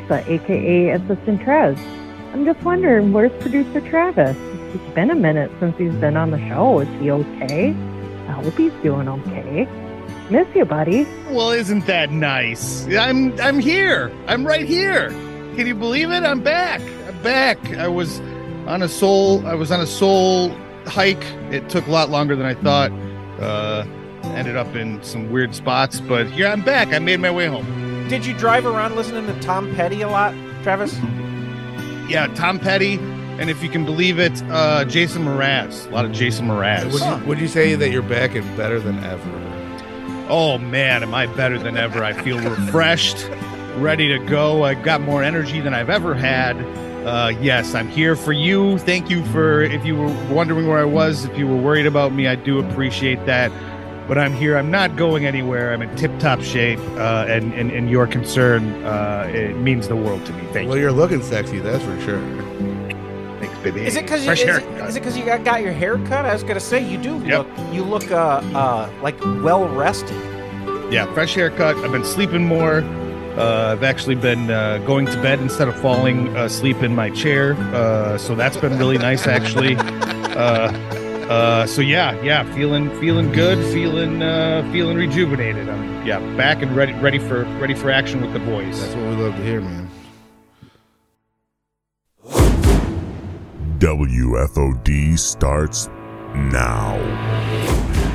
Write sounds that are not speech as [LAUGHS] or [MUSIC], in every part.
Teresa, aka Assistant Trez. I'm just wondering, where's producer Travis? It's been a minute since he's been on the show. Is he okay? I hope he's doing okay. Miss you, buddy. Well, isn't that nice? I'm I'm here. I'm right here. Can you believe it? I'm back. I'm back. I was on a soul. I was on a soul hike. It took a lot longer than I thought. Uh, ended up in some weird spots, but here I'm back. I made my way home. Did you drive around listening to Tom Petty a lot, Travis? Yeah, Tom Petty, and if you can believe it, uh, Jason Mraz. A lot of Jason Mraz. Would you, would you say that you're back and better than ever? Oh man, am I better than ever? I feel refreshed, ready to go. I've got more energy than I've ever had. Uh, yes, I'm here for you. Thank you for if you were wondering where I was, if you were worried about me, I do appreciate that. But I'm here. I'm not going anywhere. I'm in tip-top shape, uh, and, and and your concern uh, it means the world to me. Thank Well, you. Well, you're looking sexy, that's for sure. Thanks, baby. Is it because you, Fresh is it, haircut. is it 'cause you got, got your hair cut? I was gonna say you do Yep. look you look uh uh like well rested. Yeah, fresh haircut. I've been sleeping more. Uh, I've actually been uh, going to bed instead of falling asleep in my chair. Uh, so that's been really nice, actually. [LAUGHS] Uh, so yeah, yeah, feeling feeling good, feeling uh, feeling rejuvenated. I'm yeah back and ready ready for ready for action with the boys. That's what we love to hear, man. WFOD starts now.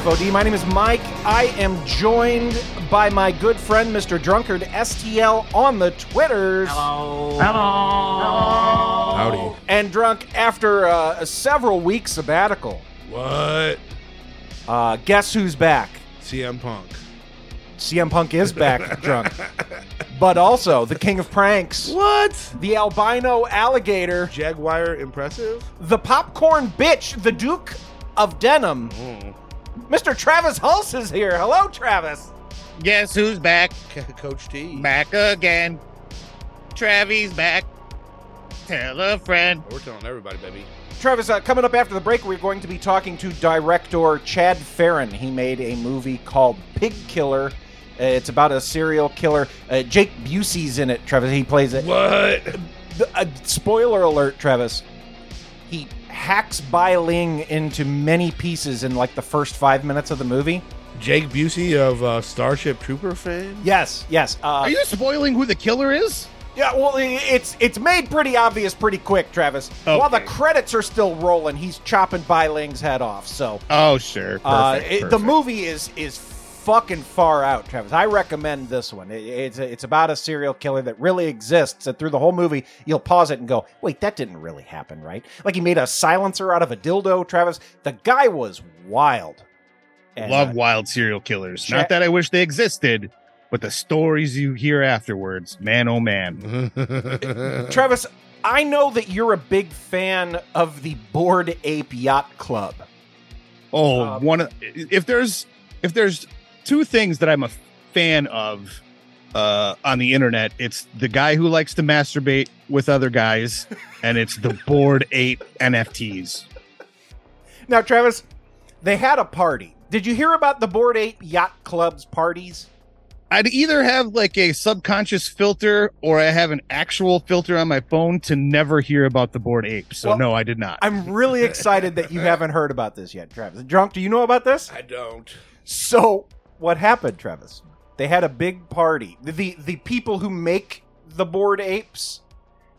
WFOD. My name is Mike. I am joined by my good friend Mr. Drunkard STL on the Twitters. Hello. Hello. Howdy. And drunk after uh, several weeks sabbatical. What? Uh, guess who's back? CM Punk. CM Punk is back [LAUGHS] drunk. But also the king of pranks, What? the albino alligator, Jaguar impressive? the popcorn bitch, the Duke of Denim. Mr. Travis Hulse is here. Hello, Travis. Guess who's back? [LAUGHS] Coach T. Back again. Travis back. Tell a friend. We're telling everybody, baby. Travis, uh, coming up after the break, we're going to be talking to director Chad Ferrin. He made a movie called Pig Killer. Uh, it's about a serial killer. Uh, Jake Busey's in it, Travis. He plays it. What? The- uh, spoiler alert, Travis. He hacks Bai Ling into many pieces in like the first five minutes of the movie. Jake Busey of uh, Starship Trooper fame? Yes, yes. Uh, Are you spoiling who the killer is? Yeah, well, it's it's made pretty obvious pretty quick, Travis. While the credits are still rolling, he's chopping Bai Ling's head off. So Oh, sure. Perfect, uh, it- the movie is is fucking far out, Travis. I recommend this one. It- it's it's about a serial killer that really exists, and through the whole movie, you'll pause it and go, "Wait, that didn't really happen, right?" Like he made a silencer out of a dildo, Travis. The guy was wild. And, Love uh, wild serial killers. Cha- Not that I wish they existed, but the stories you hear afterwards, man, oh man. [LAUGHS] Travis, I know that you're a big fan of the Bored Ape Yacht Club. Oh, Um, one of if there's if there's two things that I'm a fan of uh, on the internet, it's the guy who likes to masturbate with other guys, [LAUGHS] and it's the bored ape NFTs. Now, Travis, they had a party. Did you hear about the Bored Ape Yacht Club's parties? I'd either have like a subconscious filter or I have an actual filter on my phone to never hear about the bored ape. So Well, no, I did not. I'm really excited that you [LAUGHS] haven't heard about this yet, Travis. Drunk, do you know about this? I don't. So what happened, Travis? They had a big party. The the, people who make the bored apes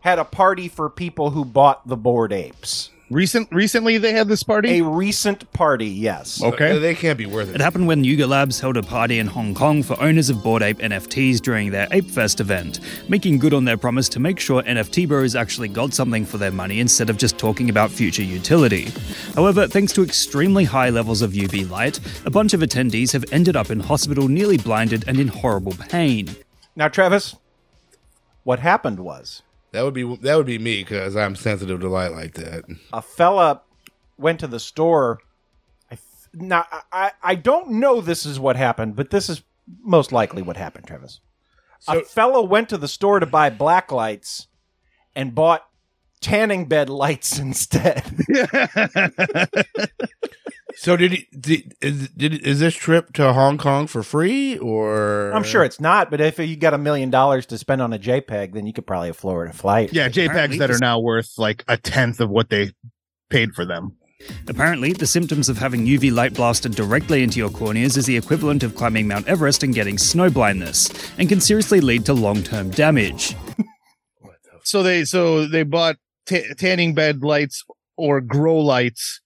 had a party for people who bought the bored apes. Recent recently they had this party. A recent party, yes. okay. They can't be worth it. It happened when Yuga Labs held a party in Hong Kong for owners of Bored Ape NFTs during their Ape Fest event, making good on their promise to make sure NFT bros actually got something for their money instead of just talking about future utility. However, thanks to extremely high levels of UV light, a bunch of attendees have ended up in hospital nearly blinded and in horrible pain. Now, Travis, what happened was That would be that would be me because I'm sensitive to light like that. a fella went to the store. I f- now I I don't know this is what happened, but this is most likely what happened, Travis. a So- fella went to the store to buy black lights and bought tanning bed lights instead. [LAUGHS] So did he? Did, is, did is this trip to Hong Kong for free or? I'm sure it's not, but if you got a million dollars to spend on a JPEG, then you could probably afford a flight. yeah, JPEGs that are now worth like a tenth of what they paid for them. Apparently, the symptoms of having UV light blasted directly into your corneas is the equivalent of climbing Mount Everest and getting snow blindness, and can seriously lead to long term damage. [LAUGHS] So they so they bought ta tanning bed lights or grow lights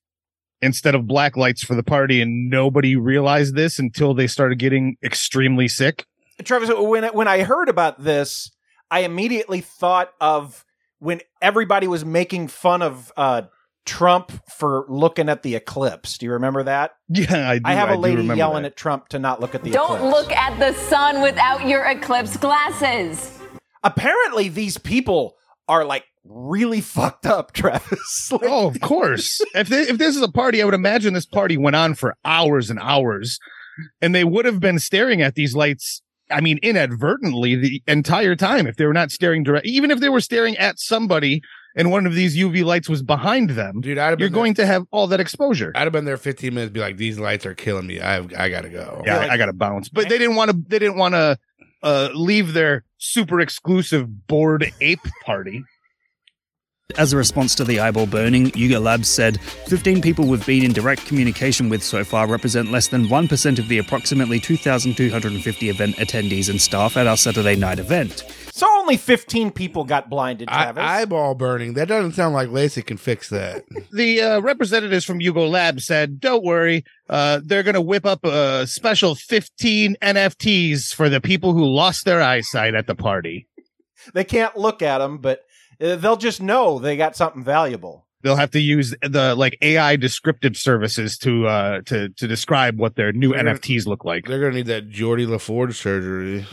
instead of black lights for the party, and nobody realized this until they started getting extremely sick. Travis, when when I heard about this, I immediately thought of when everybody was making fun of uh, Trump for looking at the eclipse. Do you remember that? [LAUGHS] Yeah, I, do, I have a lady yelling that. at Trump to not look at the Don't eclipse. look at the sun without your eclipse glasses. Apparently, these people are like really [LAUGHS] fucked up, Travis. [LAUGHS] Like, Oh, of course. [LAUGHS] if they, if this is a party, I would imagine this party went on for hours and hours, and they would have been staring at these lights. I mean, inadvertently the entire time. If they were not staring direct, even if they were staring at somebody, and one of these UV lights was behind them, dude. I'd have you're been going to have all that exposure. I'd have been there 15 minutes. Be like, these lights are killing me. I I gotta go. yeah, like- I, I got to bounce. But they didn't want to. They didn't want to uh, leave their super exclusive bored ape party. As a response to the eyeball burning, Yuga Labs said 15 people we've been in direct communication with so far represent less than 1% of the approximately 2,250 event attendees and staff at our Saturday night event. So only 15 people got blinded, I, eyeball burning. That doesn't sound like LASIK can fix that. [LAUGHS] the uh, representatives from Yuga Lab said, "Don't worry, uh, they're going to whip up a special 15 NFTs for the people who lost their eyesight at the party. they can't look at them, but uh, they'll just know they got something valuable. They'll have to use the like AI descriptive services to uh, to to describe what their new They're- NFTs look like." They're gonna need that Geordie LaForge surgery.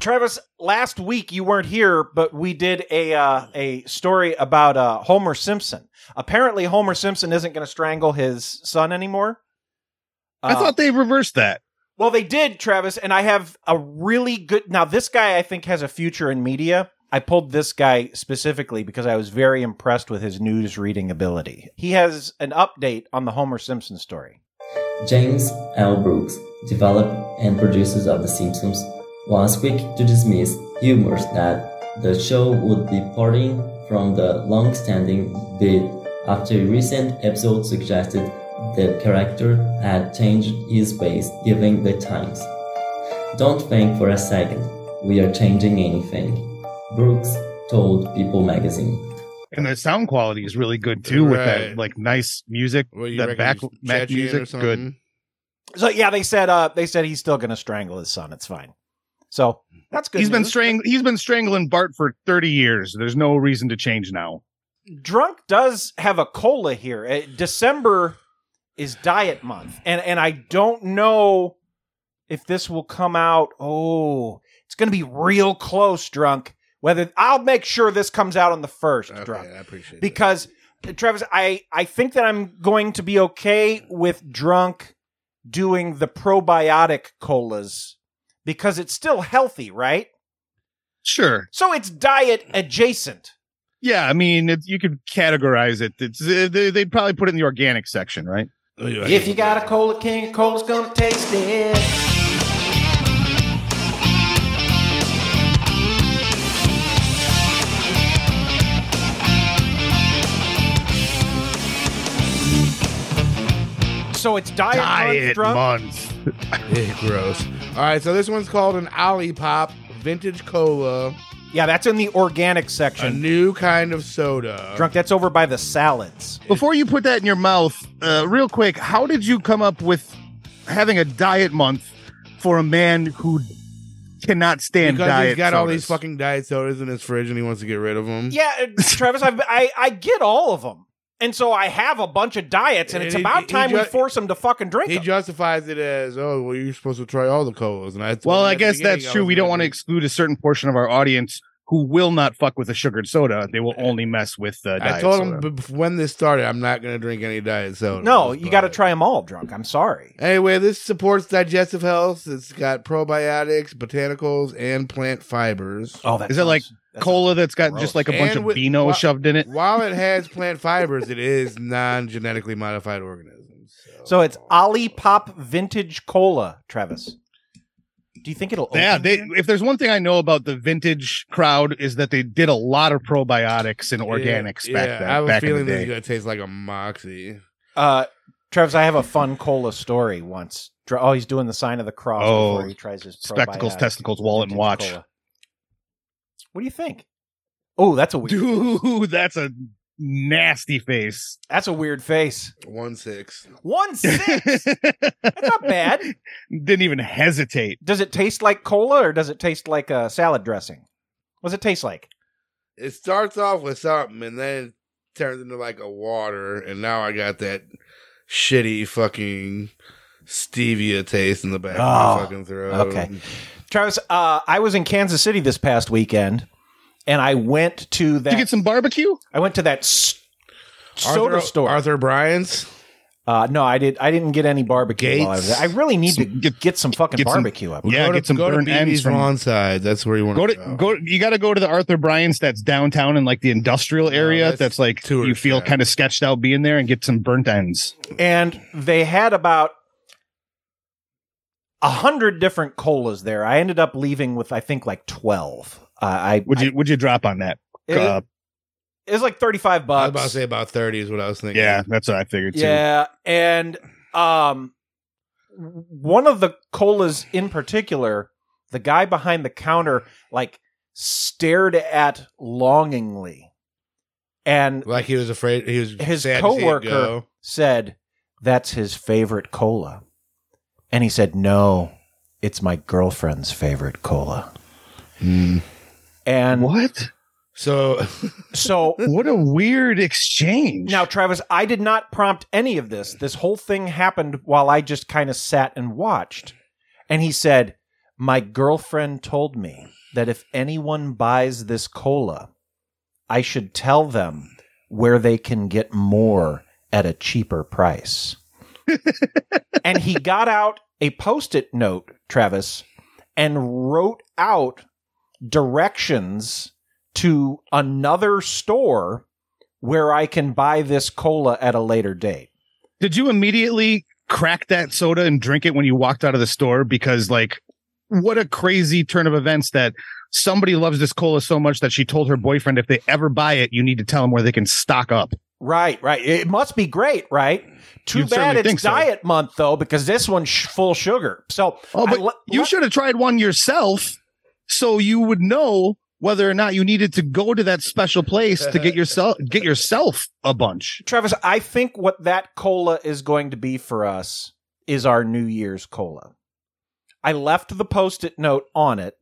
Travis, last week you weren't here, but we did a uh, a story about uh, Homer Simpson. Apparently, Homer Simpson isn't going to strangle his son anymore. I Uh, thought they reversed that. Well, they did, Travis, and I have a really good. Now, this guy I think has a future in media. I pulled this guy specifically because I was very impressed with his news reading ability. He has an update on the Homer Simpson story. James L. Brooks, developer and producers of The Simpsons, was quick to dismiss rumors that the show would be parting from the long-standing bit after a recent episode suggested the character had changed his ways given the times. Don't think for a second we are changing anything, Brooks told People magazine. And the sound quality is really good too, with that like nice music, What, that reckon back he's back music, good. So yeah, they said uh they said he's still going to strangle his son. It's fine. So that's good. He's been news. strang- He's been strangling Bart for thirty years. There's no reason to change now. Drunk does have a cola here. Uh, December is diet month, and and I don't know if this will come out. Oh, it's going to be real close, Drunk. Whether I'll make sure this comes out on the first, Okay, Drunk, I appreciate because uh, Travis, I I think that I'm going to be okay with Drunk doing the probiotic colas because it's still healthy, right? Sure. So it's diet adjacent. Yeah, I mean, it, you could categorize it. It's, uh, they, would probably put it in the organic section, right? If you got a cola king, cola's gonna taste it. So it's diet, diet month. [LAUGHS] month. gross. All right, so this one's called an Olipop Vintage Cola, Yeah, that's in the organic section. a section. new kind of soda. Drunk. That's over by the salads. Before you put that in your mouth, uh, real quick, how did you come up with having a diet month for a man who cannot stand because diet? he's got all sodas? these fucking diet sodas in his fridge and he wants to get rid of them. Yeah, uh, Travis, I've, I I get all of them, and so I have a bunch of diets, and And it's he- about he time we ju- force him to fucking drink He them. justifies it as, oh, well, you're supposed to try all the colas. And I told Well, him I the guess beginning that's I true. was We don't gonna want to exclude a certain portion of our audience who will not fuck with a sugared soda. They will only mess with uh, I diet told soda. him b- when this started, I'm not going to drink any diet soda. no, you got to try them all, drunk. I'm sorry. Anyway, this supports digestive health. It's got probiotics, botanicals, and plant fibers. Oh, that Is it like sounds- that Cola that's got gross. just like a bunch And of with- Beano wha- shoved in it. While it has [LAUGHS] plant fibers, it is non-genetically modified organisms. sounds- So it's Olipop Vintage Cola, Travis. Do you think it'll? Yeah, they, if there's one thing I know about the vintage crowd is that they did a lot of probiotics and organics yeah, back yeah, then. I have a back in feeling the this is going to taste like a Moxie. Uh, Travis, I have a fun cola story once. Oh, he's doing the sign of the cross Oh, before he tries his spectacles, testicles, wallet, and watch. cola. What do you think? Oh, that's a weird. Dude, that's a nasty face. That's a weird face. One six. One six. [LAUGHS] that's not bad. Didn't even hesitate. Does it taste like cola or does it taste like a salad dressing? What does it taste like? It starts off with something and then it turns into like a water, and now I got that shitty fucking stevia taste in the back of Oh, my fucking throat. okay. Travis, uh, I was in Kansas City this past weekend, and I went to that. Did you get some barbecue? I went to that s- soda Arthur, store. Arthur Bryant's. Uh, no, I did. I didn't get any barbecue. While I, was there. I really need to get, get- some fucking get some- barbecue up. Yeah, go to, get some go burnt to ends BB's from- Lawnside. That's where you want Go to to go. You got to go to the Arthur Bryant's that's downtown in like the industrial area. that's that's, like tourist you feel trap. kind of sketched out being there and get some burnt ends. and they had about a hundred different colas there. I ended up leaving with I think like twelve. Uh, I Would you would you drop on that? It, Uh, it was like thirty five I was bucks. about to say about thirty is what I was thinking. yeah, that's what I figured too. Yeah, and um, one of the colas in particular, the guy behind the counter like stared at longingly, and like he was afraid. He was his sad to see it coworker go. said that's his favorite cola, and he said no, it's my girlfriend's favorite cola, hmm. and What? So [LAUGHS] so What a weird exchange. Now, Travis, I did not prompt any of this. This whole thing happened while I just kind of sat and watched. And he said, My girlfriend told me that if anyone buys this cola, I should tell them where they can get more at a cheaper price. And he got out a post it note, Travis, and wrote out directions to another store where I can buy this cola at a later date. Did you immediately crack that soda and drink it when you walked out of the store? Because like, what a crazy turn of events that somebody loves this cola so much that she told her boyfriend if they ever buy it, you need to tell them where they can stock up. Right, right. It must be great, right? Too You'd bad it's think so. diet month though, because this one's sh- full sugar. So, Oh, but you should have tried one yourself so you would know whether or not you needed to go to that special place to get [LAUGHS] yourself get yourself a bunch. Travis. I think what that cola is going to be for us is our New Year's cola. I left the post-it note on it,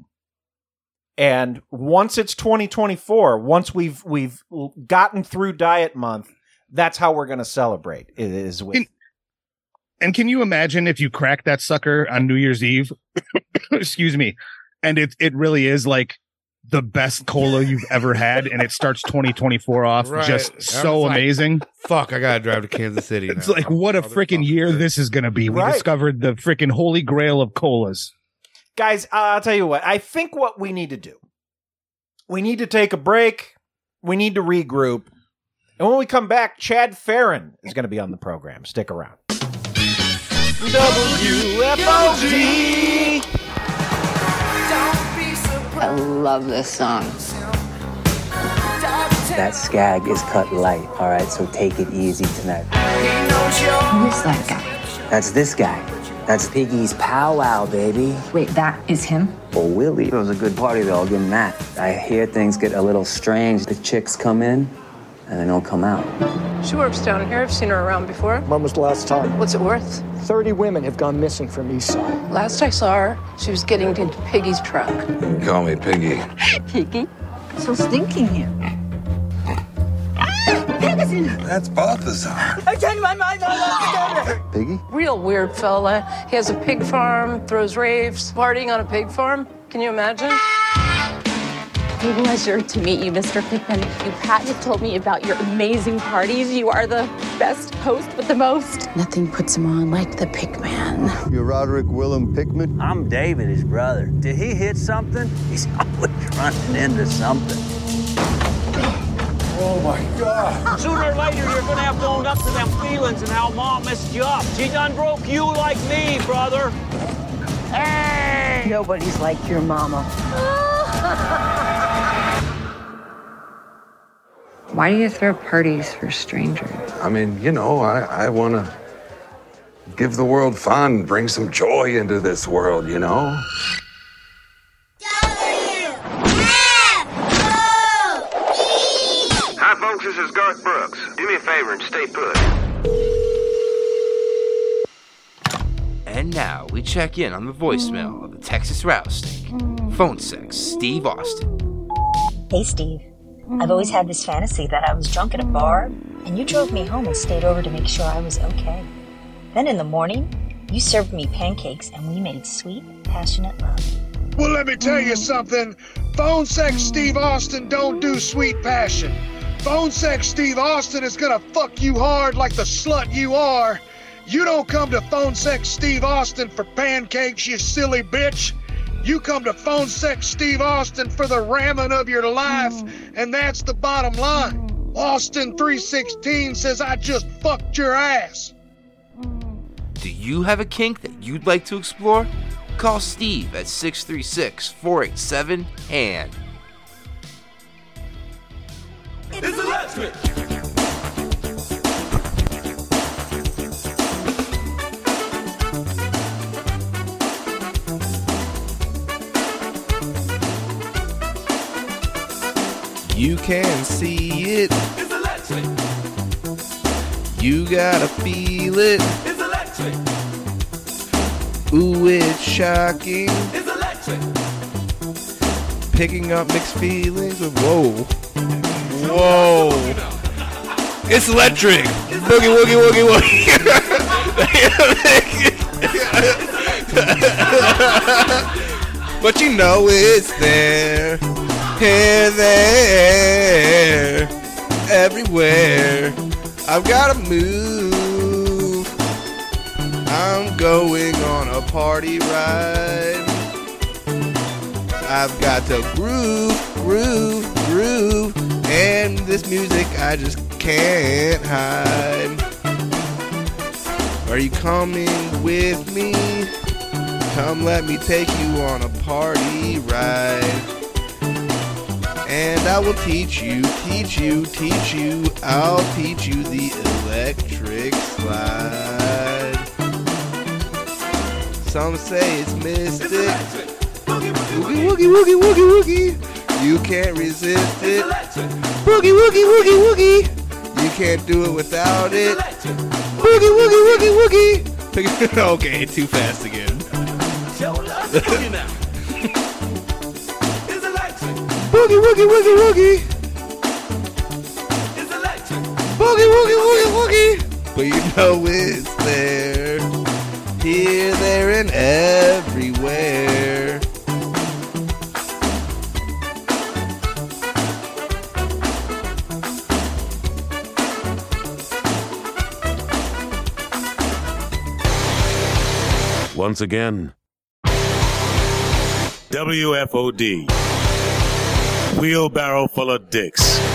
and once it's 2024, once we've we've gotten through diet month, that's how we're going to celebrate. It is with In- And can you imagine if you crack that sucker on New Year's Eve? [COUGHS] Excuse me. And it it really is like the best cola you've ever had, and it starts 2024 off Right. just so like, amazing. fuck, I gotta drive to Kansas City. It's like what a freaking year this is gonna be. We Right. discovered the freaking holy grail of colas. Guys, I'll tell you what. I think what we need to do, we need to take a break. We need to regroup. And when we come back, Chad Ferrin is going to be on the program. Stick around. WFOD. I love this song. That skag is cut light, all right? So take it easy tonight. Who's that guy? That's this guy. That's Piggy's powwow, baby. Wait, that is him? Oh, Willie. It was a good party, though, I'll give him that. I hear things get a little strange. The chicks come in, and they don't come out. She works down here. I've seen her around before. When was the last time? What's it worth? 30 women have gone missing from Eastside. Last I saw her, she was getting into Piggy's truck. Call me Piggy. [LAUGHS] Piggy? So stinky here. That's Balthazar. I changed my mind altogether. Piggy? Real weird fella. He has a pig farm, throws raves, partying on a pig farm. Can you imagine? Pleasure to meet you, Mr. Pickman. You Pat have told me about your amazing parties. You are the best host with the most. Nothing puts him on like the Pickman. You're Roderick Willem Pickman? I'm David, his brother. Did he hit something? He's [LAUGHS] always running into something. Oh my God. Sooner or later, you're gonna have to own up to them feelings and how mom messed you up. She done broke you like me, brother. Hey! Nobody's like your mama. [LAUGHS] Why do you throw parties for strangers? I mean, you know, I, I want to give the world fun, bring some joy into this world, you know? This is Garth Brooks. Do me a favor and stay put. And now we check in on the voicemail of the Texas Rattlesnake. Phone sex, Steve Austin. Hey, Steve. I've always had this fantasy that I was drunk at a bar, and you drove me home and stayed over to make sure I was okay. Then in the morning, you served me pancakes, and we made sweet, passionate love. Well, let me tell you something. Phone sex Steve Austin don't do sweet passion. Phone sex Steve Austin is gonna fuck you hard like the slut you are. You don't come to phone sex Steve Austin for pancakes, you silly bitch. You come to phone sex Steve Austin for the ramming of your life, and that's the bottom line. Austin 316 says I just fucked your ass. Do you have a kink that you'd like to explore? Call Steve at 636 487 HAND. It's electric. You can see it. It's electric. You gotta feel it. It's electric. Ooh, it's shocking. It's electric. Picking up mixed feelings. of- Whoa. Whoa. It's electric. Boogie, woogie, woogie, woogie. [LAUGHS] but you know it's there. Here, there. Everywhere. I've gotta move. I'm going on a party ride. I've got to groove, groove, music I just can't hide. Are you coming with me? Come let me take you on a party ride. And I will teach you, teach you, teach you, I'll teach you the electric slide. Some say it's mystic. Woogie, woogie, woogie, woogie, woogie. You can't resist it. Boogie, woogie, woogie, woogie. You can't do it without it. Boogie, woogie, woogie, woogie. [LAUGHS] okay, too fast again. Boogie, woogie, woogie, woogie. Boogie, woogie, woogie, woogie. But you know it's there. Here, there, and everywhere. Once again, WFOD. Wheelbarrow full of dicks.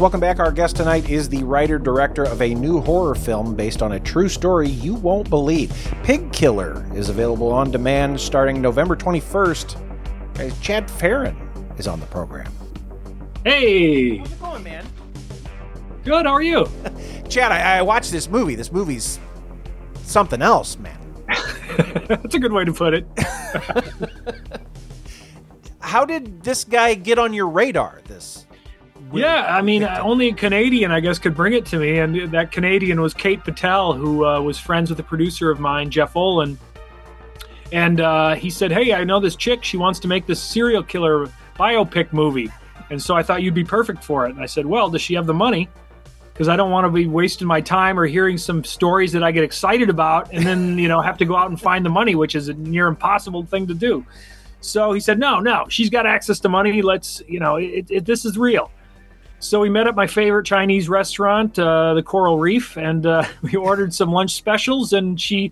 Welcome back. Our guest tonight is the writer director of a new horror film based on a true story you won't believe. Pig Killer is available on demand starting November 21st. Uh, Chad Ferrin is on the program. Hey, How's it going, man? good. How are you? [LAUGHS] Chad, I, I watched this movie. This movie's something else, man. [LAUGHS] That's a good way to put it. [LAUGHS] How did this guy get on your radar? This Yeah, I mean, only a Canadian, I guess, could bring it to me, and that Canadian was Kate Patel, who uh, was friends with a producer of mine, Jeff Olin. And uh, he said, "Hey, I know this chick. She wants to make this serial killer biopic movie, and so I thought you'd be perfect for it." And I said, "Well, does she have the money?" Because I don't want to be wasting my time or hearing some stories that I get excited about, and then you know have to go out and find the money, which is a near impossible thing to do. So he said, "No, no, she's got access to money. Let's, you know, it, it, this is real." So we met at my favorite Chinese restaurant, uh, the Coral Reef, and uh, [LAUGHS] we ordered some lunch specials. And she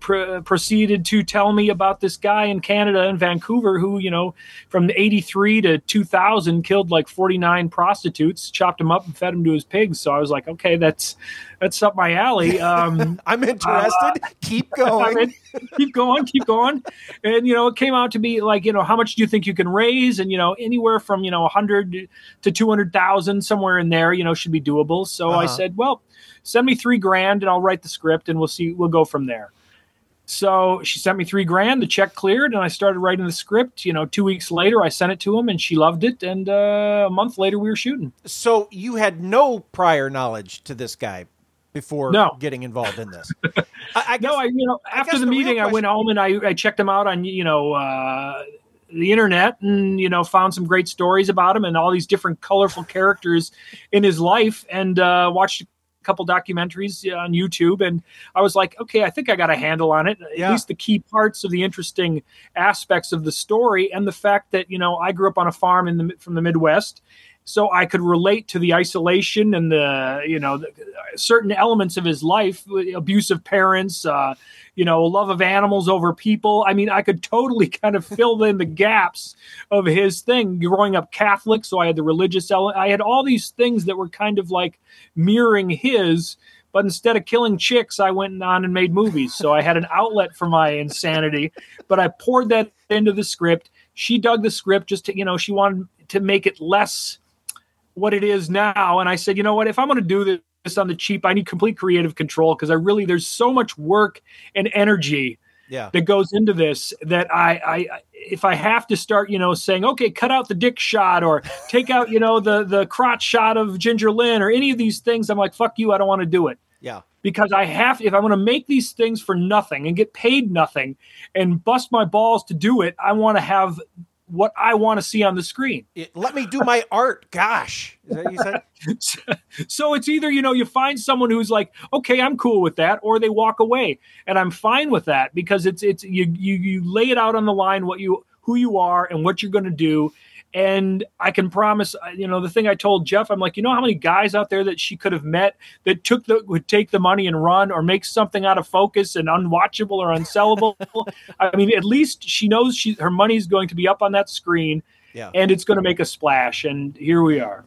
pr- proceeded to tell me about this guy in Canada in Vancouver who, you know, from '83 to 2000, killed like 49 prostitutes, chopped them up, and fed them to his pigs. So I was like, okay, that's that's up my alley. [LAUGHS] Um, I'm interested. keep [LAUGHS] going. In- keep going, keep going. And you know, it came out to be like, you know, how much do you think you can raise? And you know, anywhere from you know 100 to 200,000, somewhere in there, you know, should be doable. So I Uh-huh. said, well, send me three grand, and I'll write the script, and we'll see. We'll go from there. So she sent me three grand. The check cleared, and I started writing the script. You know, two weeks later, I sent it to him, and she loved it. And uh, a month later, we were shooting. So you had no prior knowledge to this guy before No. getting involved in this. [LAUGHS] I, I no, I you know after guess the the meeting, I went home and I, I checked him out on you know uh, the internet and you know found some great stories about him and all these different colorful characters in his life and uh, watched a couple documentaries on YouTube and I was like, okay, I think I got a handle on it. Yeah. At least the key parts of the interesting aspects of the story and the fact that you know I grew up on a farm in the from the Midwest. So I could relate to the isolation and the, you know, the, certain elements of his life, abusive parents, uh, you know, love of animals over people. I mean, I could totally [LAUGHS] kind of fill in the gaps of his thing. Growing up Catholic, so I had the religious element. I had all these things that were kind of like mirroring his. But instead of killing chicks, I went on and made movies. So I had an outlet for my insanity. But I poured that into the script. She dug the script just to, you know, she wanted to make it less what it is now. And I said, you know what? If I'm going to do this on the cheap, I need complete creative control because I really there's so much work and energy Yeah. that goes into this that I, I if I have to start, you know, saying, okay, cut out the dick shot or [LAUGHS] take out, you know, the the crotch shot of Ginger Lynn or any of these things, I'm like, fuck you, I don't want to do it Yeah. because I have if I'm going to make these things for nothing and get paid nothing and bust my balls to do it, I want to have what I want to see on the screen. It- let me do my art. Gosh. Is that what you said? [LAUGHS] so it's either you know you find someone who's like okay i'm cool with that or they walk away and i'm fine with that because it's it's you you, you lay it out on the line what you who you are and what you're going to do and i can promise uh, you know the thing i told jeff i'm like you know how many guys out there that she could have met that took the would take the money and run or make something out of focus and unwatchable or unsellable [LAUGHS] i mean at least she knows she her money's going to be up on that screen Yeah. and it's going to make a splash and here we are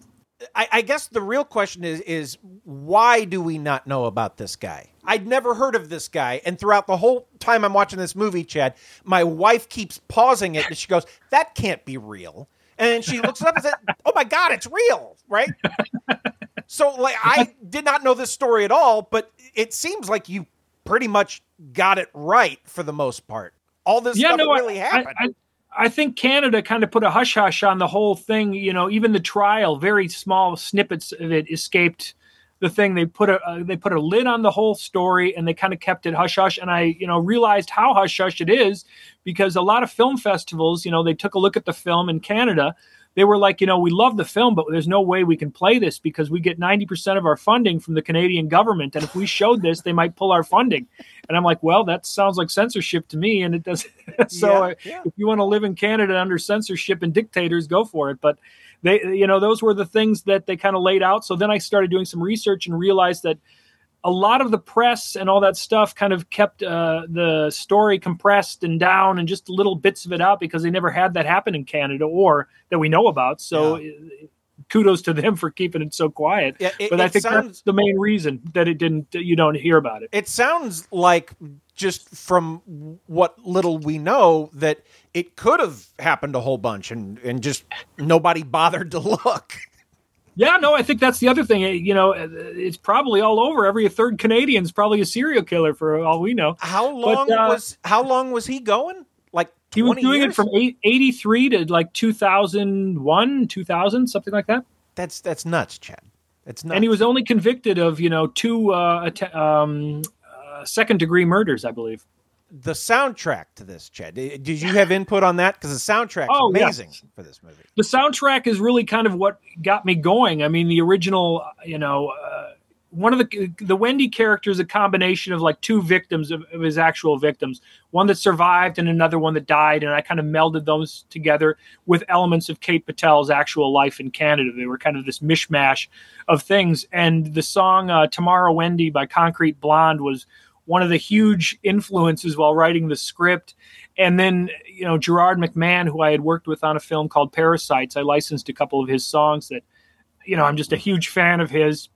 I, I guess the real question is is why do we not know about this guy? I'd never heard of this guy, and throughout the whole time I'm watching this movie, Chad, my wife keeps pausing it, and she goes, "That can't be real." And she looks it up and says, "Oh my god, it's real!" Right? so, like, I did not know this story at all, but it seems like you pretty much got it right for the most part. All this stuff I- really I, happened. I, I think Canada kind of put a hush hush on the whole thing. You know, even the trial, very small snippets of it escaped the thing. They put a uh, they put a lid on the whole story, and they kind of kept it hush hush. And I, you know, realized how hush hush it is because a lot of film festivals, you know, they took a look at the film in Canada. They were like, you know, we love the film, but there's no way we can play this because we get 90% of our funding from the Canadian government. And if we showed this, they might pull our funding. And I'm like, well, that sounds like censorship to me. And it doesn't. [LAUGHS] so Yeah, uh, yeah. if you want to live in Canada under censorship and dictators, go for it. But they, you know, those were the things that they kind of laid out. So then I started doing some research and realized that a lot of the press and all that stuff kind of kept uh, the story compressed and down and just little bits of it out because they never had that happen in Canada or that we know about. So kudos to them for keeping it so quiet. Yeah, it- but I think that's the main reason that it didn't. You don't hear about it. It sounds like just from what little we know that it could have happened a whole bunch and and just nobody bothered to look. Yeah, no, I think that's the other thing. You know, it's probably all over. Every third Canadian's probably a serial killer for all we know. How But, long uh, was how long was he going? He was doing years? it from eight, 83 to like 2001, 2000, something like that. That's that's nuts, Chad. It's nuts. And he was only convicted of, you know, two uh, att- um, uh, second degree murders, I believe. the soundtrack to this, Chad. Did you have input on that? Because the soundtrack's Oh, yes. amazing for this movie. the soundtrack is really kind of what got me going. I mean, the original, you know, uh, one of the the Wendy character is a combination of like two victims of, of his actual victims, one that survived and another one that died, and I kind of melded those together with elements of Kate Patel's actual life in Canada. They were kind of this mishmash of things, and the song uh, "Tomorrow Wendy" by Concrete Blonde was one of the huge influences while writing the script. And then, you know, Gerard McMahon, who I had worked with on a film called Parasites, I licensed a couple of his songs that, you know, I'm just a huge fan of his.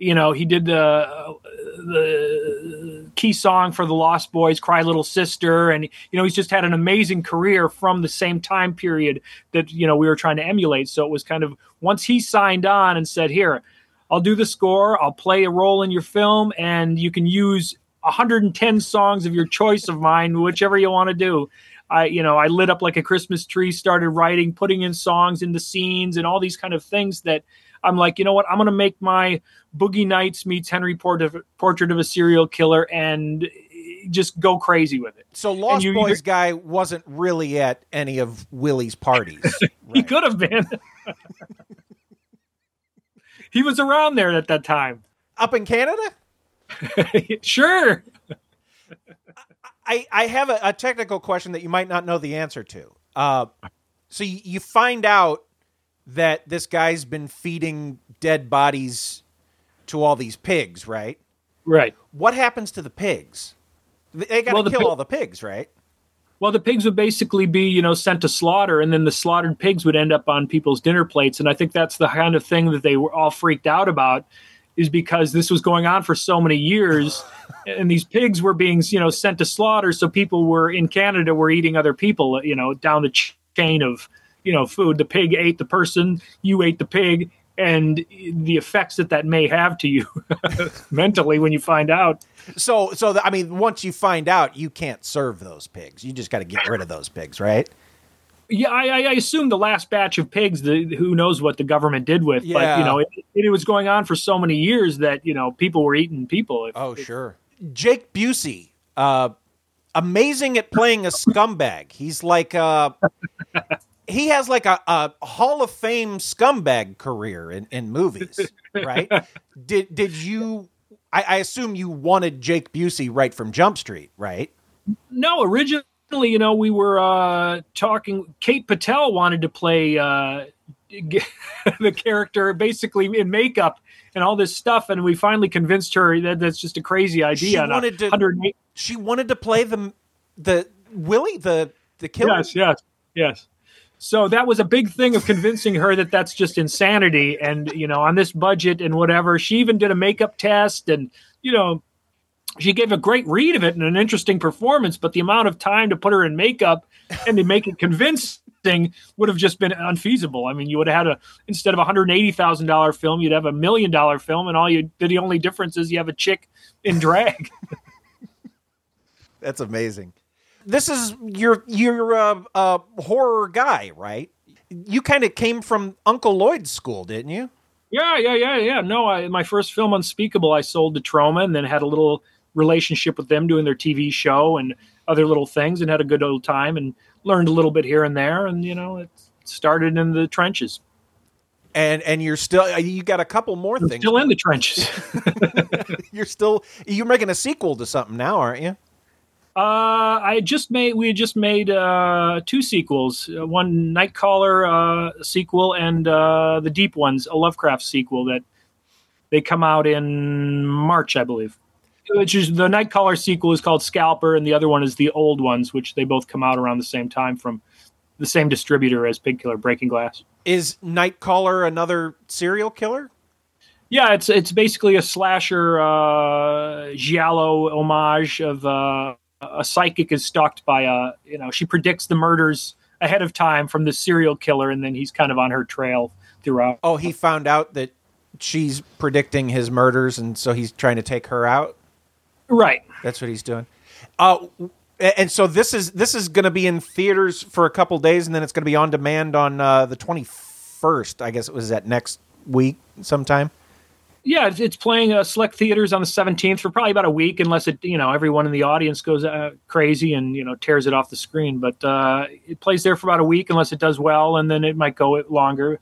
You know, he did the uh, the key song for the Lost Boys, "Cry Little Sister," and you know, he's just had an amazing career from the same time period that you know we were trying to emulate. So it was kind of once he signed on and said, "Here, I'll do the score. I'll play a role in your film, and you can use 110 songs of your choice of mine, whichever you want to do." I, you know, I lit up like a Christmas tree, started writing, putting in songs into scenes, and all these kind of things that I'm like, you know what? I'm going to make my Boogie Nights meets Henry Portrait of, Portrait of a Serial Killer and just go crazy with it. So Lost you- Boys guy wasn't really at any of Willie's parties. [LAUGHS] He could have been. [LAUGHS] he was around there at that time. Up in Canada? [LAUGHS] sure. I, I have a, a technical question that you might not know the answer to. Uh, so you, you find out that this guy's been feeding dead bodies to all these pigs, right? Right. What happens to the pigs? They got to Well, kill pig- all the pigs, right? Well, the pigs would basically be, you know, sent to slaughter, and then the slaughtered pigs would end up on people's dinner plates. And I think that's the kind of thing that they were all freaked out about, is because this was going on for so many years, [LAUGHS] and these pigs were being, you know, sent to slaughter. So people were in Canada were eating other people, you know, down the ch- chain of, you know, food. The pig ate the person, you ate the pig, and the effects that that may have to you [LAUGHS] mentally when you find out. So, so the, I mean, once you find out, you can't serve those pigs. You just got to get rid of those pigs, right? Yeah, I, I- assume the last batch of pigs, the, who knows what the government did with, but Yeah. you know, it, it was going on for so many years that you know people were eating people. If- Oh, sure. Jake Busey, uh, amazing at playing a scumbag. He's like uh he has like a, a Hall of Fame scumbag career in, in movies, [LAUGHS] right? did did you? I, I assume you wanted Jake Busey right from Jump Street, right? No, originally, you know, we were uh, talking. Kate Patel wanted to play uh, [LAUGHS] the character basically in makeup and all this stuff, and we finally convinced her that that's just a crazy idea. She wanted to. She wanted to play the the Willie the the killer. Yes, yes, yes. So that was a big thing of convincing her that that's just insanity. And, you know, on this budget and whatever, she even did a makeup test and, you know, she gave a great read of it and an interesting performance, but the amount of time to put her in makeup and to make it convincing would have just been unfeasible. I mean, you would have had a instead of a hundred eighty thousand dollar film, you'd have a million dollar film, and all you the only difference is you have a chick in drag. [LAUGHS] That's amazing. This is your your uh, uh, horror guy, right? You kind of came from Uncle Lloyd's school, didn't you? Yeah, yeah, yeah, yeah. No, I, my first film, Unspeakable, I sold to Troma and then had a little relationship with them doing their TV show and other little things and had a good old time and learned a little bit here and there. And, you know, it started in the trenches. And and you're still you got a couple more I'm things. still in the trenches. [LAUGHS] you're still you're making a sequel to something now, aren't you? Uh, I just made we had just made uh, two sequels, uh, one Nightcaller uh, sequel and uh, the Deep Ones, a Lovecraft sequel that they come out in March, I believe. Which is the Nightcaller sequel is called Scalper, and the other one is the old ones, which they both come out around the same time from the same distributor as Pig Killer Breaking Glass. Is Nightcaller another serial killer? Yeah, it's it's basically a slasher uh, giallo homage of uh, a psychic is stalked by a you know she predicts the murders ahead of time from the serial killer, and then he's kind of on her trail throughout. Oh, he found out that she's predicting his murders, and so he's trying to take her out. Right. That's what he's doing. Uh, and so this is this is going to be in theaters for a couple days, and then it's going to be on demand on uh, the twenty first. I guess it was that next week sometime. Yeah, it's, it's playing uh, select theaters on the 17th for probably about a week, unless it, you know, everyone in the audience goes uh, crazy and you know tears it off the screen. But uh, it plays there for about a week, unless it does well, and then it might go longer,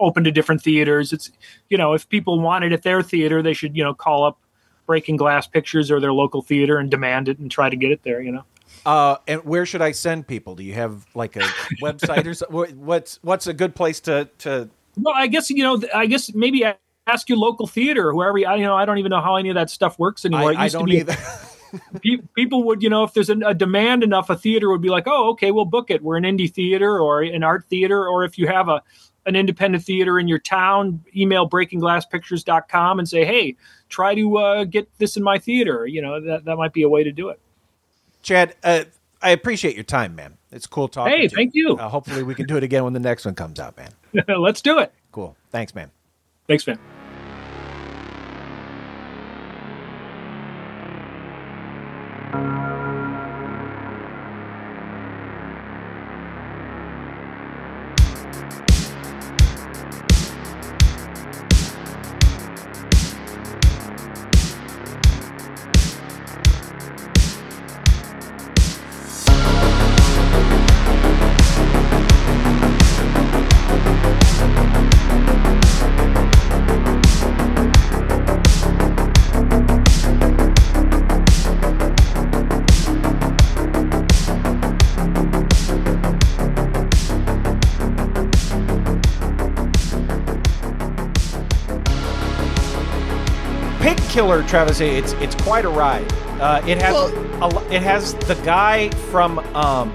open to different theaters. It's, you know, if people want it at their theater, they should, you know, call up Breaking Glass Pictures or their local theater and demand it and try to get it there. You know. Uh, and where should I send people? Do you have like a [LAUGHS] website or so, what's what's a good place to to? Well, I guess you know. I guess maybe ask your local theater, whoever. You, I you know. I don't even know how any of that stuff works anymore. I- It I used to don't be- either. [LAUGHS] people would, you know, if there's a, a demand enough, a theater would be like, "Oh, okay, we'll book it. We're an indie theater or an art theater, or if you have a an independent theater in your town, email breakingglasspictures.com and say, "Hey, try to uh, get this in my theater." You know, that that might be a way to do it. Chad, uh, I appreciate your time, man. It's cool talking. To you. Hey, thank you. Uh, hopefully, we can do it again when the next one comes out, man. [LAUGHS] Let's do it. Cool. Thanks, man. Thanks, man. Killer, Travis. It's it's quite a ride. Uh, it has a, it has the guy from um,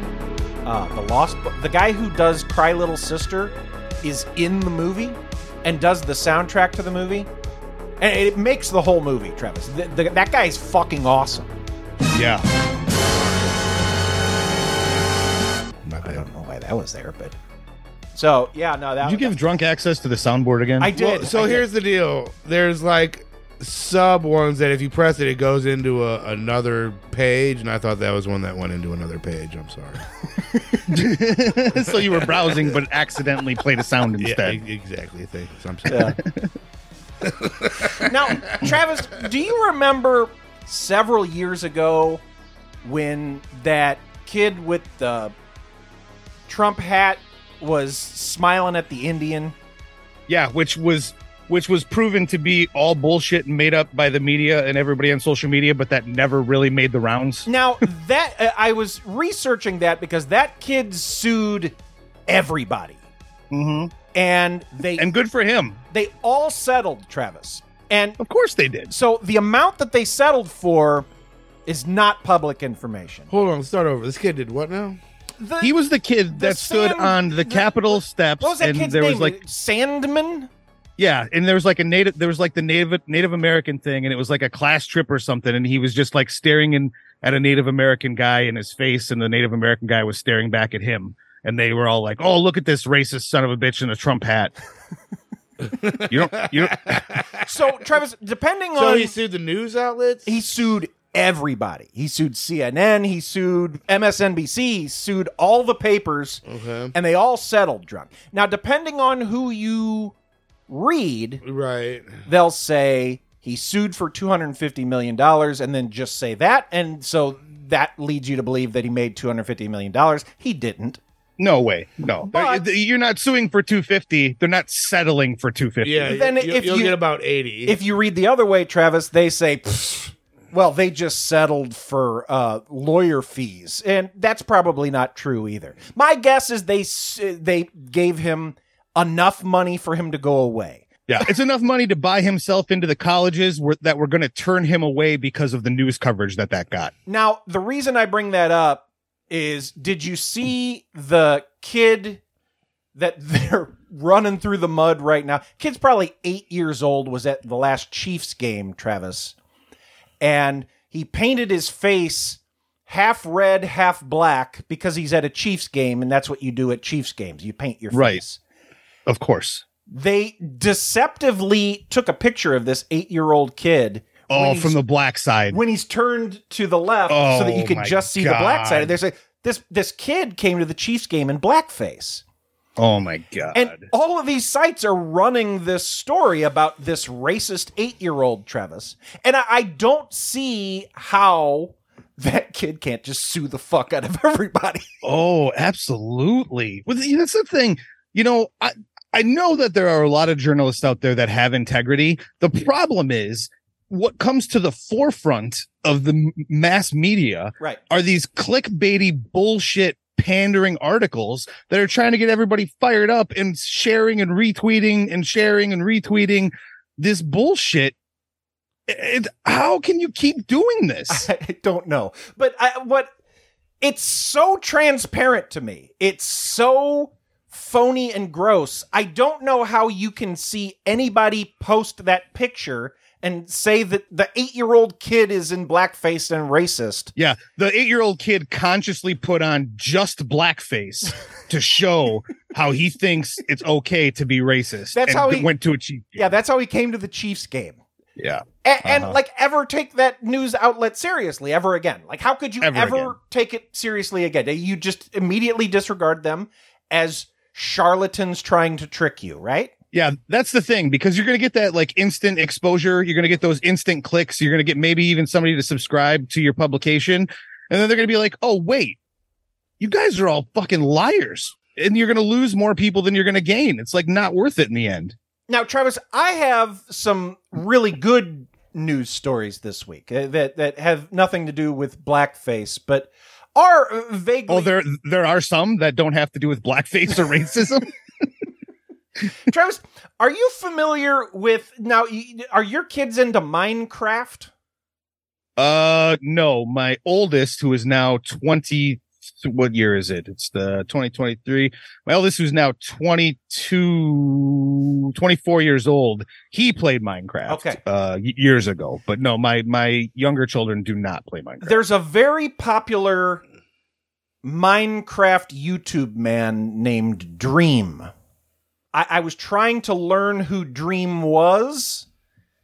uh, the Lost, the guy who does Cry Little Sister, is in the movie and does the soundtrack to the movie, and it makes the whole movie. Travis, the, the, that guy's fucking awesome. Yeah. I don't know why that was there, but so yeah, no, that Did you give drunk access to the soundboard again? I did. Well, so here's the deal. There's like sub ones that if you press it, it goes into a, another page, and I thought that was one that went into another page. I'm sorry. [LAUGHS] so you were browsing, but accidentally played a sound instead. e- exactly. Thanks. I'm sorry. [LAUGHS] now, Travis, do you remember several years ago when that kid with the Trump hat was smiling at the Indian? Yeah, which was which was proven to be all bullshit and made up by the media and everybody on social media, but that never really made the rounds. Now that uh, I was researching that because that kid sued everybody, mm-hmm. and they and good for him. They all settled, Travis, and of course they did. So the amount that they settled for is not public information. Hold on, let's start over. This kid did what now? he was the kid that stood Sand- on the Capitol steps, What was that and kid's there name? was like Sandman. Yeah, and there was like a native there was like the native Native American thing and it was like a class trip or something and he was just like staring in at a Native American guy in his face and the Native American guy was staring back at him and they were all like, "Oh, look at this racist son of a bitch in a Trump hat." [LAUGHS] you don't you don't [LAUGHS] So, Travis, depending on So on he sued the news outlets. he sued everybody. He sued CNN. He sued MSNBC. He sued all the papers, Okay. and they all settled drunk. Now, depending on who you read, right, they'll say he sued for two hundred and fifty million dollars, and then just say that, and so that leads you to believe that he made two hundred fifty million dollars. He didn't. No way. No. but, You're not suing for 250. They're not settling for 250. Yeah, Then you, if you'll you- get about eighty. If you read the other way, Travis, they say, well, they just settled for uh, lawyer fees, and that's probably not true either. My guess is they they gave him enough money for him to go away. Yeah, it's enough money to buy himself into the colleges where, that were going to turn him away because of the news coverage that that got. Now, the reason I bring that up is did you see the kid that [LAUGHS] they're running through the mud right now? Kid's probably eight years old, was at the last Chiefs game, Travis. And he painted his face half red, half black because he's at a Chiefs game, and that's what you do at Chiefs games. You paint your Right. face. Of course. They deceptively took a picture of this eight year old kid. Oh, from the black side. when he's turned to the left so that you Oh, could just see the black side. And There's a this this kid came to the Chiefs game in blackface. Oh my god. And all of these sites are running this story about this racist eight year old Travis. And I, I don't see how that kid can't just sue the fuck out of [LAUGHS] everybody. Oh, absolutely. Well, that's the thing. You know, I I know that there are a lot of journalists out there that have integrity. The problem is what comes to the forefront of the mass media Right. are these clickbaity bullshit pandering articles that are trying to get everybody fired up and sharing and retweeting and sharing and retweeting this bullshit. It, how can you keep doing this? [LAUGHS] I don't know. But I, what it's so transparent to me. It's so phony and gross. I don't know how you can see anybody post that picture and say that the 8-year-old kid is in blackface and racist. Yeah, the eight year old kid consciously put on just blackface [LAUGHS] to show how he thinks it's okay to be racist. That's and how he- went to a chief. Yeah, that's how he came to the Chiefs game. Yeah. And Uh-huh. like ever take that news outlet seriously ever again like how could you Ever ever, take it seriously again you just immediately disregard them as charlatans trying to trick you right Yeah, that's the thing because you're going to get that like instant exposure. You're going to get those instant clicks. You're going to get maybe even somebody to subscribe to your publication. And then they're going to be like, oh, wait, you guys are all fucking liars. And you're going to lose more people than you're going to gain. It's like not worth it in the end. now travis i have some really good news stories this week uh, that that have nothing to do with blackface but are uh, vaguely Oh, there there are some that don't have to do with blackface or racism. [LAUGHS] travis are you familiar with now are your kids into minecraft Uh, no, my oldest, who is now 20, what year is it? It's the 2023. My eldest, who's now 22, 24 years old, he played Minecraft, Okay. uh, years ago. But no, my, my younger children do not play Minecraft. There's a very popular Minecraft YouTube man named Dream. I, I was trying to learn who Dream was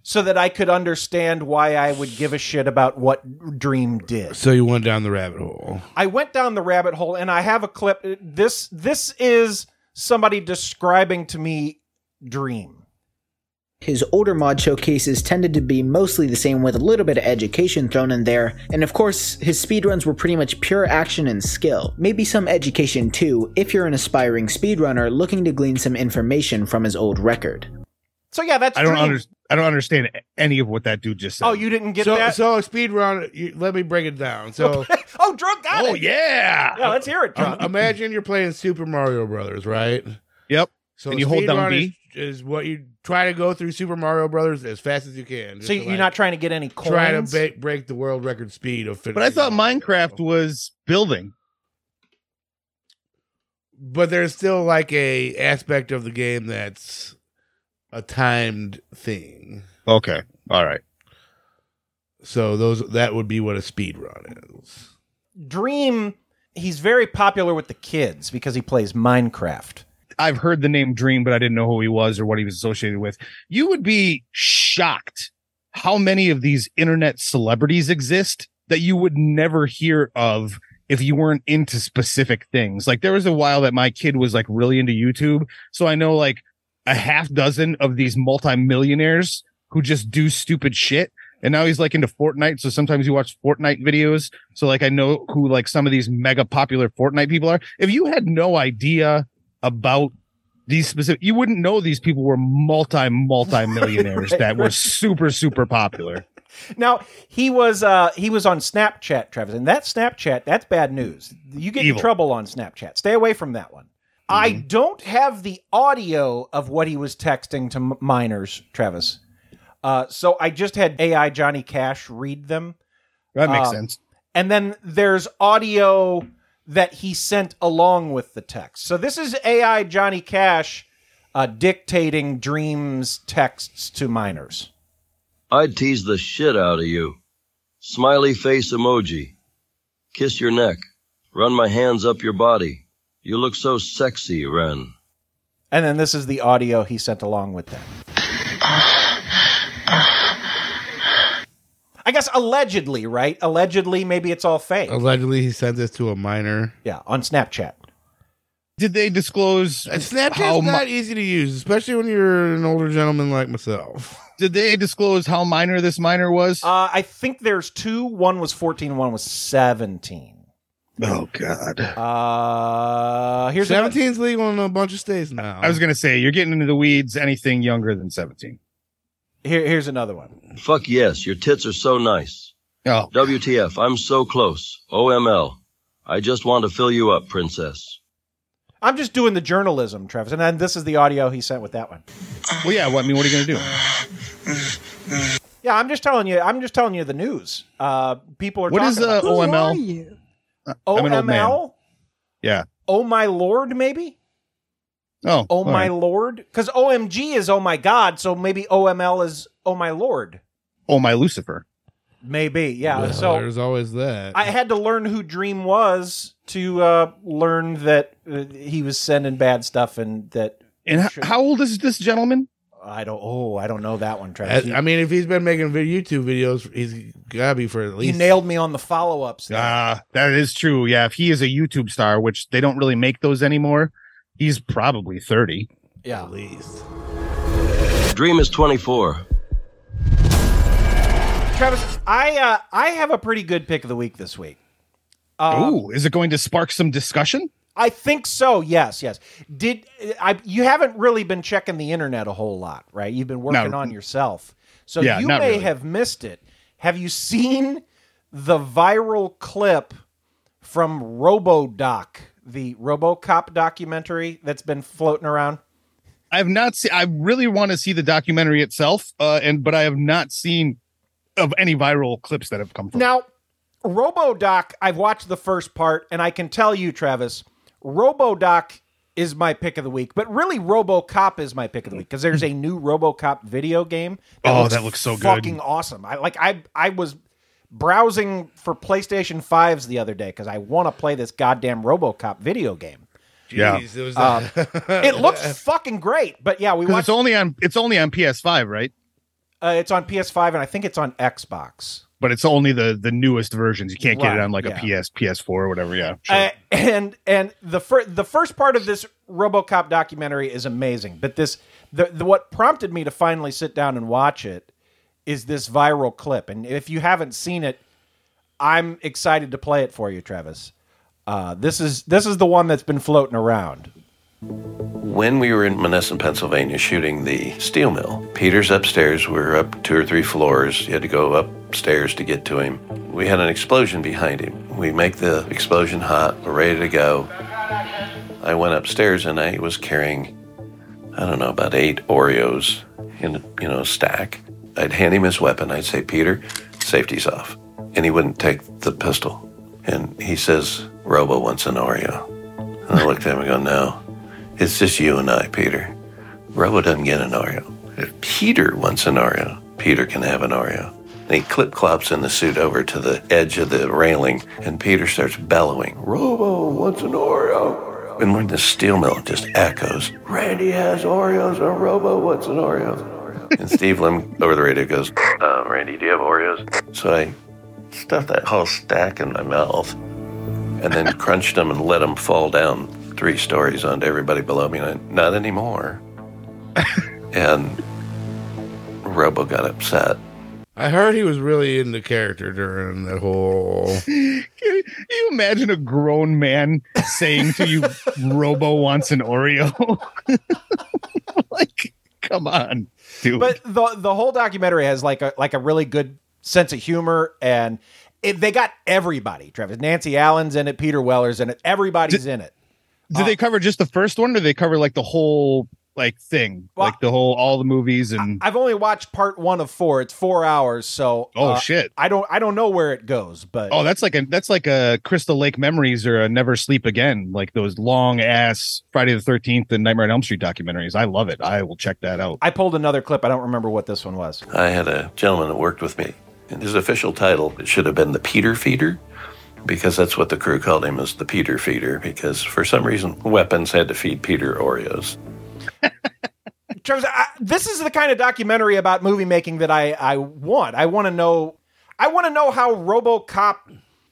so that I could understand why I would give a shit about what Dream did. So you went down the rabbit hole. I went down the rabbit hole and I have a clip. This this is somebody describing to me Dream. His older mod showcases tended to be mostly the same with a little bit of education thrown in there, and of course, his speedruns were pretty much pure action and skill. Maybe some education too, if you're an aspiring speedrunner looking to glean some information from his old record. So yeah, that's I don't understand. I don't understand any of what that dude just said. Oh, you didn't get so, that? So speed run. You, let me break it down. So [LAUGHS] oh, drunk got oh it. yeah. Yeah, let's hear it, um, imagine you're playing Super Mario Brothers, right? Yep. So And you hold down speedrun B? Is, is what you try to go through Super Mario Brothers as fast as you can. so you're like, not trying to get any coins? try to ba- break the world record speed of. But I thought Minecraft was building. but there's still like a aspect of the game that's a timed thing. Okay. All right. So those that would be what a speed run is. Dream, he's very popular with the kids because he plays Minecraft. I've heard the name Dream, but I didn't know who he was or what he was associated with. You would be shocked how many of these internet celebrities exist that you would never hear of if you weren't into specific things. Like there was a while that my kid was like really into YouTube. So I know like a half dozen of these multimillionaires who just do stupid shit. And now he's like into Fortnite. So sometimes you watch Fortnite videos. So like I know who like some of these mega popular Fortnite people are. If you had no idea about these specific, you wouldn't know these people were multi multi millionaires [LAUGHS] Right, that were right. super super popular. Now he was uh he was on Snapchat, Travis, and that Snapchat that's bad news. You get in trouble on Snapchat. Stay away from that one. I don't have the audio of what he was texting to m- minors, Travis. Uh, so I just had AI Johnny Cash read them. That makes Um, sense. And then there's audio that he sent along with the text. So this is AI Johnny Cash uh, dictating dreams texts to minors. I'd tease the shit out of you. Smiley face emoji. Kiss your neck. Run my hands up your body. You look so sexy, Ren. And then this is the audio he sent along with that. I guess allegedly, right? Allegedly, maybe it's all fake. Allegedly, he sent this to a minor. Yeah, on Snapchat. Did they disclose And Snapchat's how mu- not easy to use, especially when you're an older gentleman like myself. Did they disclose how minor this minor was? Uh, I think there's two. One was 14, one was 17. Oh God. Uh, here's another- 17's legal in a bunch of states now. I was gonna say you're getting into the weeds. Anything younger than 17. Here, here's another one. Fuck yes, your tits are so nice. Oh. WTF, I'm so close. OML. I just want to fill you up, princess. I'm just doing the journalism, Travis, and then this is the audio he sent with that one. Well, yeah. What I mean, what are you gonna do? Yeah, I'm just telling you. I'm just telling you the news. Uh, people are What talking is uh, about OML? I'm an old man. Yeah. Oh my lord, maybe. Oh. Oh my right. lord, because OMG is oh my god, so maybe OML is oh my lord. Oh my Lucifer. Maybe, yeah. Well, so there's always that. I had to learn who Dream was to uh, learn that uh, he was sending bad stuff and that. And h- how old is this gentleman? I don't. Oh, I don't know that one, Travis. I, I mean, if he's been making vid- YouTube videos, he's gotta be for at you least. nailed me on the follow ups. Ah, that is true. Yeah, if he is a YouTube star, which they don't really make those anymore, he's probably 30. Yeah. At least. Dream is 24. Travis, I uh, I have a pretty good pick of the week this week. Um, Ooh, is it going to spark some discussion? I think so. Yes, yes. Did I? You haven't really been checking the internet a whole lot, right? You've been working No. on yourself, so Yeah, you may really. have missed it. Have you seen the viral clip from RoboDoc, the RoboCop documentary that's been floating around? I have not seen. I really want to see the documentary itself, uh, and but I have not seen of any viral clips that have come from. Now, RoboDoc, I've watched the first part, and I can tell you, Travis, RoboDoc is my pick of the week, but really RoboCop is my pick of the week because there's a new RoboCop video game. Oh, that looks so good. Fucking awesome! I like. I I was browsing for PlayStation fives the other day because I want to play this goddamn RoboCop video game. Yeah. It was Um, [LAUGHS] it looks fucking great, but yeah, we watched. it's only on it's only on PS5, right? Uh, it's on PS5 and I think it's on Xbox. But it's only the the newest versions. You can't get Right, it on like yeah. a PS PS4 or whatever. Yeah. Sure. Uh, and and the fir- the first part of this RoboCop documentary is amazing, but this the, the what prompted me to finally sit down and watch it is this viral clip. And if you haven't seen it, I'm excited to play it for you, Travis. Uh, this is this is the one that's been floating around. When we were in Monessen, Pennsylvania, shooting the steel mill, Peter's upstairs. We were up two or three floors. You had to go upstairs to get to him. We had an explosion behind him. We make the explosion hot. We're ready to go. I went upstairs and I was carrying, I don't know, about eight Oreos in you know a stack. I'd hand him his weapon. I'd say, Peter, safety's off, and he wouldn't take the pistol. And he says, Robo wants an Oreo. And I looked at him and go, no. It's just you and I, Peter. Robo doesn't get an Oreo. If Peter wants an Oreo, Peter can have an Oreo. And he clip clops in the suit over to the edge of the railing, and Peter starts bellowing, Robo wants an Oreo. And when the steel mill just echoes, Randy has Oreos, or Robo wants an Oreo. And Steve Lim over the radio goes, uh, Randy, do you have Oreos? So I stuffed that whole stack in my mouth and then [LAUGHS] crunched them and let them fall down three stories onto everybody below me. And I, not anymore. [LAUGHS] and Robo got upset. I heard he was really into the character during that whole. Can you imagine a grown man saying to you, "Robo wants an Oreo"? [LAUGHS] like, come on, dude. But the the whole documentary has like a like a really good sense of humor and it, they got everybody. Travis, Nancy Allen's in it, Peter Weller's in it, everybody's in it. Did they uh, cover just the first one, or did they cover like the whole like thing, like the whole all the movies and I've only watched part one of four. It's four hours, so Oh, uh, shit. I don't I don't know where it goes, but oh, that's like a that's like a Crystal Lake Memories or a Never Sleep Again, like those long ass Friday the Thirteenth and Nightmare on Elm Street documentaries. I love it. I will check that out. I pulled another clip. I don't remember what this one was. I had a gentleman that worked with me, and his official title it should have been the Peter Feeder, because that's what the crew called him, as the Peter Feeder, because for some reason weapons had to feed Peter Oreos. [LAUGHS] Travis, I, this is the kind of documentary about movie making that I I want. I want to know. I want to know how RoboCop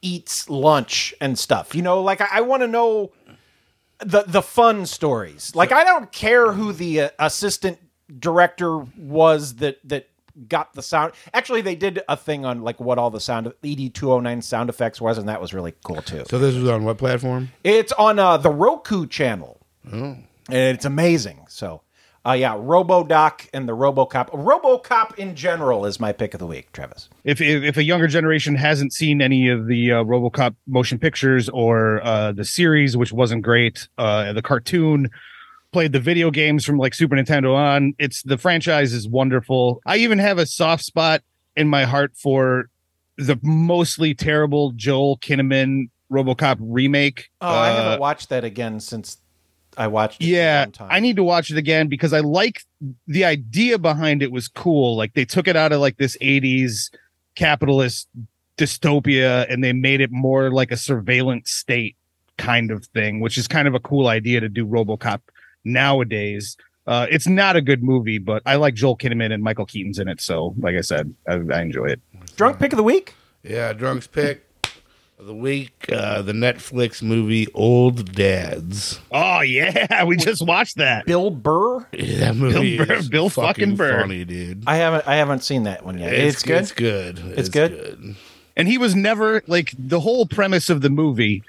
eats lunch and stuff. You know, like I, I want to know the the fun stories. Like I don't care who the uh, assistant director was that that got the sound. Actually, they did a thing on like what all the sound ED two hundred nine sound effects was, and that was really cool too. So this was on what platform? It's on uh, the Roku channel, Oh. And it's amazing. So, uh, yeah, RoboDoc and the RoboCop. RoboCop in general is my pick of the week, Travis. If if, if a younger generation hasn't seen any of the uh, RoboCop motion pictures or uh, the series, which wasn't great, uh, the cartoon, played the video games from like Super Nintendo on, it's the franchise is wonderful. I even have a soft spot in my heart for the mostly terrible Joel Kinnaman RoboCop remake. Oh, I Uh, haven't watched that again since I watched. It yeah i need to watch it again because i like the idea behind it was cool like they took it out of like this 80s capitalist dystopia and they made it more like a surveillance state kind of thing which is kind of a cool idea to do robocop nowadays uh it's not a good movie but i like joel kinnaman and michael keaton's in it so like i said i, I enjoy it Drunk pick of the week. Yeah, drunk's pick of the week. Uh, the Netflix movie Old Dads. oh yeah [LAUGHS] we just watched that Bill Burr. Yeah, that movie Bill Burr- is Bill fucking Burr. funny, dude. I haven't. I haven't seen that one yet. It's, good. It's good. It's good? and he was never like the whole premise of the movie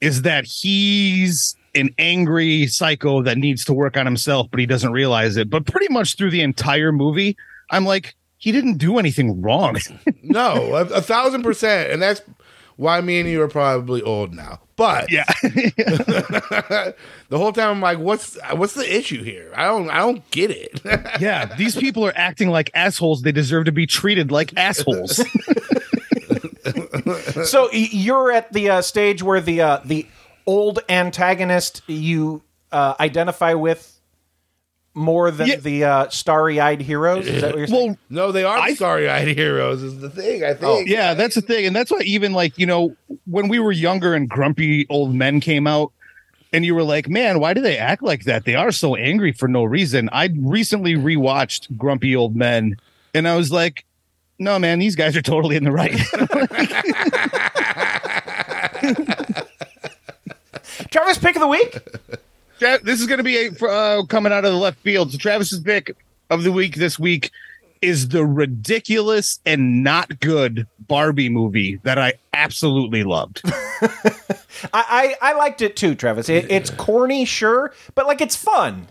is that he's an angry psycho that needs to work on himself but he doesn't realize it but pretty much through the entire movie i'm like he didn't do anything wrong [LAUGHS] no, a, a thousand percent, and that's why me and you are probably old now. But yeah, [LAUGHS] [LAUGHS] the whole time I'm like, what's what's the issue here? I don't I don't get it. [LAUGHS] yeah these people are acting like assholes they deserve to be treated like assholes so you're at the uh, stage where the uh, the old antagonist you uh, identify with more than the uh, starry-eyed heroes. Is that what you're saying? well no, they are starry-eyed heroes. Is the thing I think. Oh, yeah, that's the thing. And that's why even like, you know, when we were younger and grumpy old men came out and you were like, man, why do they act like that? They are so angry for no reason. I recently rewatched Grumpy Old Men and I was like, no, man, these guys are totally in the right. [LAUGHS] Travis pick of the week. [LAUGHS] Tra- this is going to be a, uh, coming out of the left field. So Travis's pick of the week this week is the ridiculous and not good Barbie movie that I absolutely loved. [LAUGHS] I, I I liked it too, Travis. It, it's corny, sure, but like it's fun.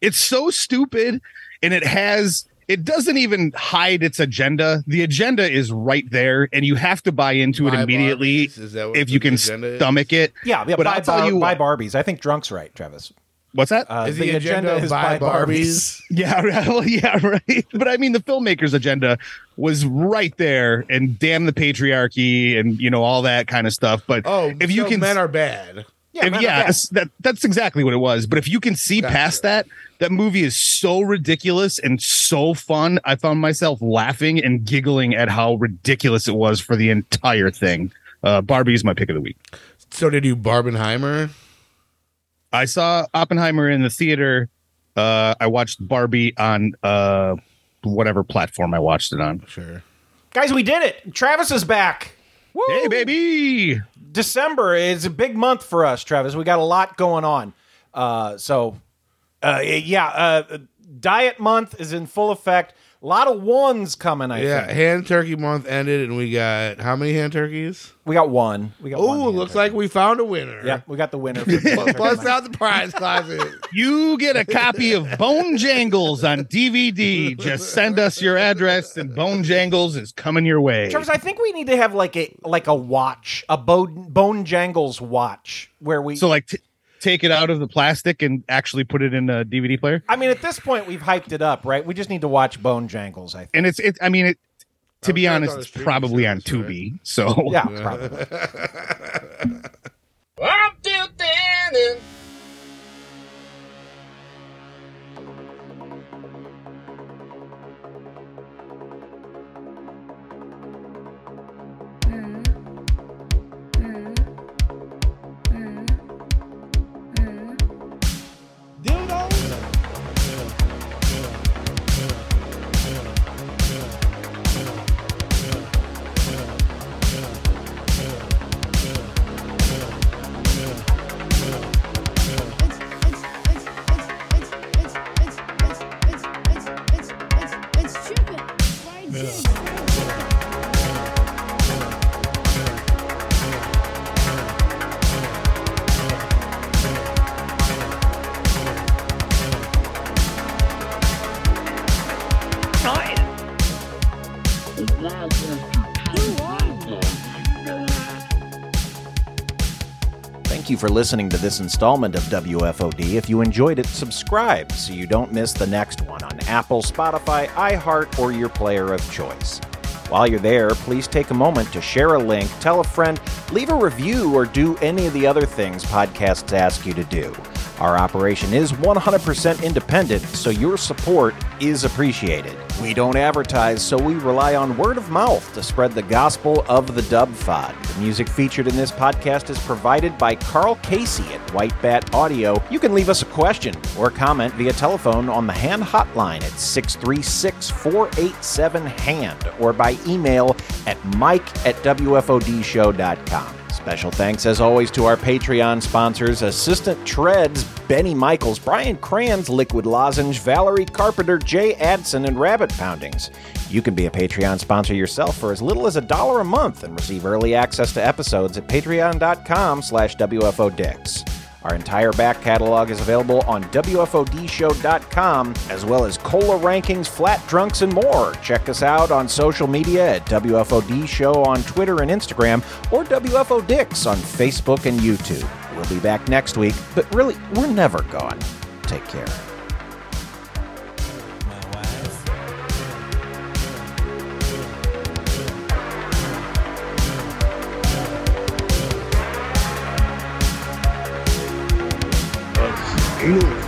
It's so stupid and it has it doesn't even hide its agenda. The agenda is right there and you have to buy into it immediately Barbies? Is that what if you can agenda is? stomach it. Yeah, yeah. but buy, I'll tell Bar- you buy Barbies. I think drunk's right, Travis. what's that? Uh, Is the agenda is buy Barbies? [LAUGHS] Yeah, right. [LAUGHS] Well, yeah, right. But I mean, the filmmaker's agenda was right there, and damn the patriarchy, and you know all that kind of stuff. But Oh, if you can, men are bad. Yeah, if, yeah, that's- that that's exactly what it was. But if you can see past that, that movie is so ridiculous and so fun. I found myself laughing and giggling at how ridiculous it was for the entire thing. Uh, Barbie is my pick of the week. So did you Barbenheimer? I saw Oppenheimer in the theater. Uh, I watched Barbie on uh, whatever platform I watched it on. Sure. Guys, we did it. Travis is back. Hey, baby. December is a big month for us, Travis. We got a lot going on. Uh, so, uh, yeah, uh, diet month is in full effect. A lot of ones coming, I yeah, think. hand turkey month ended, and we got how many hand turkeys? We got one. We got one. Oh, hand looks turkey. like we found a winner. Yeah, we got the winner. For [LAUGHS] the Bust bust out the prize closet. [LAUGHS] You get a copy of Bone Jangles on DVD. Just send us your address, and Bone Jangles is coming your way. Travis, I think we need to have like a like a watch, a bone bone jangles watch, where we So, like, t- take it out of the plastic and actually put it in a DVD player. I mean, at this point, we've hyped it up, right? We just need to watch Bone Jangles. I think. And it's it. I mean, it. To be sure it's honest, it's probably on Tubi. So Yeah, probably. [LAUGHS] for listening to this installment of WFOD. If you enjoyed it, subscribe so you don't miss the next one on Apple, Spotify, iHeart, or your player of choice. While you're there, please take a moment to share a link, tell a friend, leave a review, or do any of the other things podcasts ask you to do. Our operation is 100% independent, so your support is appreciated. We don't advertise, so we rely on word of mouth to spread the gospel of the dub fod. The music featured in this podcast is provided by Karl Casey at White Bat Audio. You can leave us a question or comment via telephone on the hand hotline at 636 487 HAND or by email at mike at WFODshow.com. Special thanks, as always, to our Patreon sponsors Assistant Treads, Benny Michaels, Brian Crans, Liquid Lozenge, Valerie Carpenter, Jay Adson, and Rabbit Poundings. You can be a Patreon sponsor yourself for as little as a dollar a month and receive early access to episodes at patreon.com slash WFODix. Our entire back catalog is available on WFODshow.com, as well as cola rankings, flat drunks, and more. Check us out on social media at WFOD Show on Twitter and Instagram, or WFODix on Facebook and YouTube. We'll be back next week, but really, we're never gone. Take care. Want